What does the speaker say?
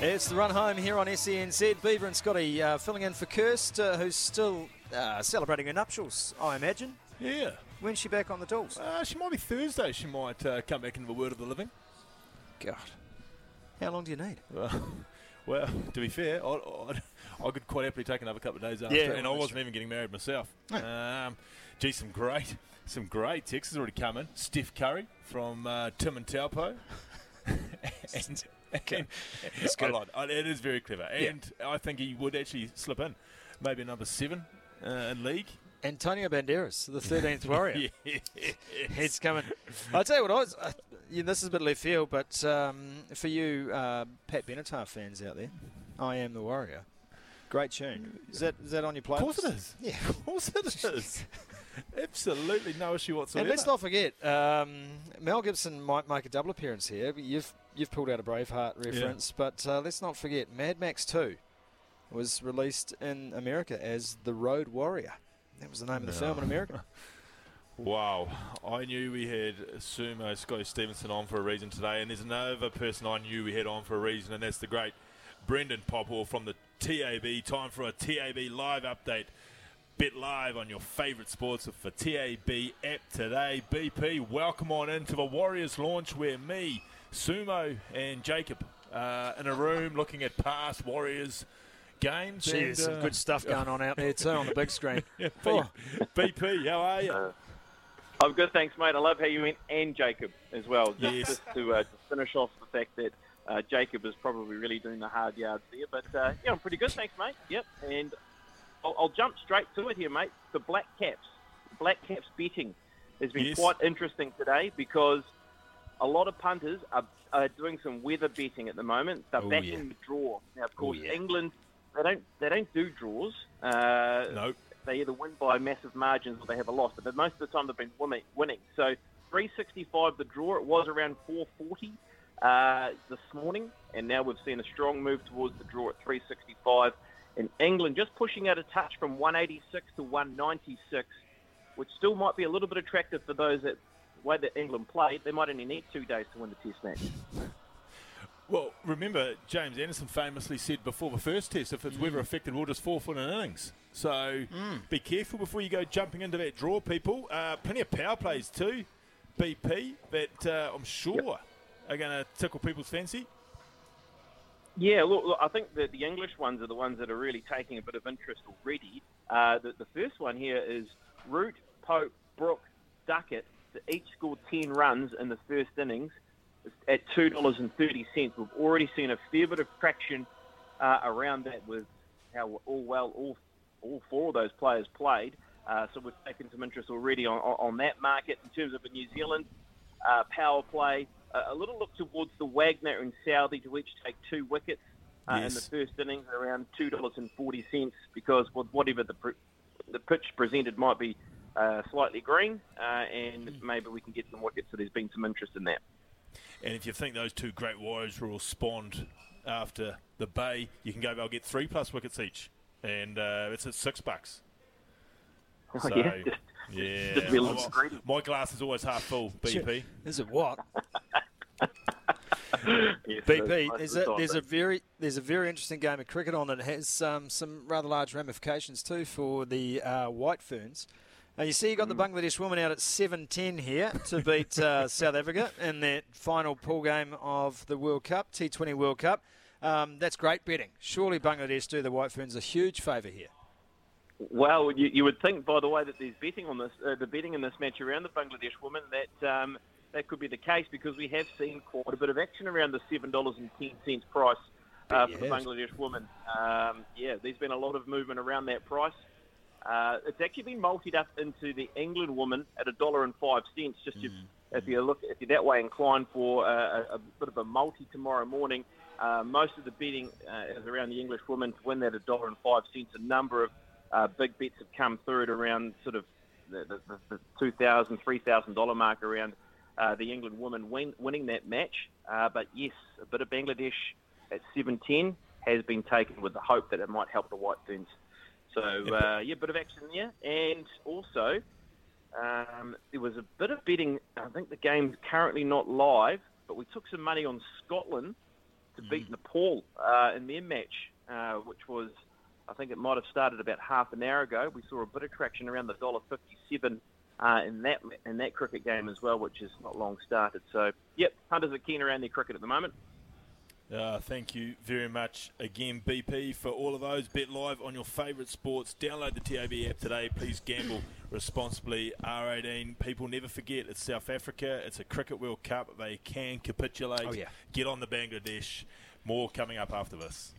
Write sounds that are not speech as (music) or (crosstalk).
It's the run home here on SENZ. Beaver and Scotty uh, filling in for Kirst, uh, who's still uh, celebrating her nuptials, I imagine. Yeah. When's she back on the tools? Uh, she might be Thursday. She might uh, come back into the world of the living. God. How long do you need? Well, (laughs) well to be fair, I, I, I, could quite happily take another couple of days after, Yeah, and I wasn't that's even getting married myself. Um, gee, some great, some great texts already coming. in. Steph Curry from uh, Tim and Taupo. (laughs) and, and, It's good. I like- I- it is very clever, Yeah. and I think he would actually slip in, maybe number seven uh, in league. Antonio Banderas, the 13th Warrior. (laughs) Yeah. He's coming. I'll tell you what, I was, uh, yeah, this is a bit left field, but um, for you uh, Pat Benatar fans out there, I Am the Warrior. Great tune. Is that is that on your playlist? Of course it is. Yeah. Of course it is. (laughs) Absolutely no issue whatsoever. And let's not forget, um, Mel Gibson might make a double appearance here. But you've you've pulled out a Braveheart reference, but uh, let's not forget, Mad Max Two was released in America as The Road Warrior. That was the name of the film in America. (laughs) Wow, I knew we had Sumo Scotty Stevenson on for a reason today, and there's another person I knew we had on for a reason, and that's the great Brendan Popple from the TAB. Time for a TAB live update. Bet live on your favourite sports for TAB app today. BP, welcome on into the Warriors launch where me, Sumo, and Jacob uh, in a room looking at past Warriors games. Gee, and, there's some uh, good stuff going on out there too on the big screen. (laughs) yeah, Oh. BP, how are you? Uh, I'm good, thanks, mate. I love how you went and Jacob as well. Just, Yes. just to, uh, to finish off the fact that uh, Jacob is probably really doing the hard yards there. But uh, yeah, I'm pretty good, thanks, mate. Yep, and I'll, I'll jump straight to it here, mate. The Black Caps, Black Caps betting has been Yes. quite interesting today because a lot of punters are, are doing some weather betting at the moment. They're Oh, backing yeah. the draw. Now, of course, yeah. England they don't they don't do draws. Uh, no. they either win by massive margins or they have a loss. But most of the time they've been winning. winning. So 365 the draw. It was around 440 uh, this morning, and now we've seen a strong move towards the draw at 365. In England, just pushing out a touch from 186 to 196, which still might be a little bit attractive for those that way that England played. They might only need two days to win the Test match. Well, remember, James Anderson famously said before the first test, if it's weather affected, we'll just forfeit an innings. So be careful before you go jumping into that draw, people. Uh, plenty of power plays too, BP, that uh, I'm sure are going to tickle people's fancy. Yeah, look, look, I think that the English ones are the ones that are really taking a bit of interest already. Uh, the, the first one here is Root, Pope, Brook, Duckett to each score 10 runs in the first innings at $2.30. We've already seen a fair bit of traction uh, around that with how all well all, all four of those players played. Uh, so we've taken some interest already on, on, that market. In terms of a New Zealand uh, power play, a little look towards the Wagner and Southee to each take two wickets uh, in the first innings, around two dollars and forty cents, because with whatever the pr- the pitch presented might be uh, slightly green, uh, and maybe we can get some wickets. So there's been some interest in that. And if you think those two great warriors will spawned after the Bay, you can go, they'll get three plus wickets each. And uh, it's at six bucks. (laughs) So, yeah, just, yeah. (laughs) just be a little my- my glass is always half full, BP. Is it what? (laughs) Yes, BP, most there's a, there's a very there's a very interesting game of cricket on that has um, some rather large ramifications too for the uh, White Ferns. Uh, you see, you got the Bangladesh woman out at 7-10 here to (laughs) beat uh, South Africa in that final pool game of the World Cup, T20 World Cup. Um, that's great betting. Surely Bangladesh do the White Ferns a huge favour here. Well, you, you would think, by the way, that there's betting on this, uh, the betting in this match around the Bangladesh woman, that um, that could be the case because we have seen quite a bit of action around the seven dollars and ten cents price uh, for the. Bangladesh woman. Um, yeah, there's been a lot of movement around that price. Uh, it's actually been multied up into the England woman at a dollar and five cents. Just if, if you look, if you're that way inclined for uh, a, a bit of a multi tomorrow morning, uh, most of the betting uh, is around the English woman to win that a dollar and five cents. A number of uh, big bets have come through at around sort of the, the, the, the two thousand, three thousand dollar mark around uh, the England woman win, winning that match. Uh, but yes, a bit of Bangladesh at seven ten has been taken with the hope that it might help the White Ferns. So uh, yeah, a bit of action there, and also um, there was a bit of betting. I think the game's currently not live, but we took some money on Scotland to beat Nepal uh, in their match, uh, which was, I think it might have started about half an hour ago. We saw a bit of traction around the dollar fifty-seven uh, in that in that cricket game as well, which is not long started. So, yep, punters are keen around their cricket at the moment. Uh, thank you very much again, BP, for all of those. Bet live on your favourite sports. Download the TAB app today. Please gamble responsibly. R18. People never forget it's South Africa. It's a Cricket World Cup. They can capitulate. Oh, yeah. Get on the Bangladesh. More coming up after this.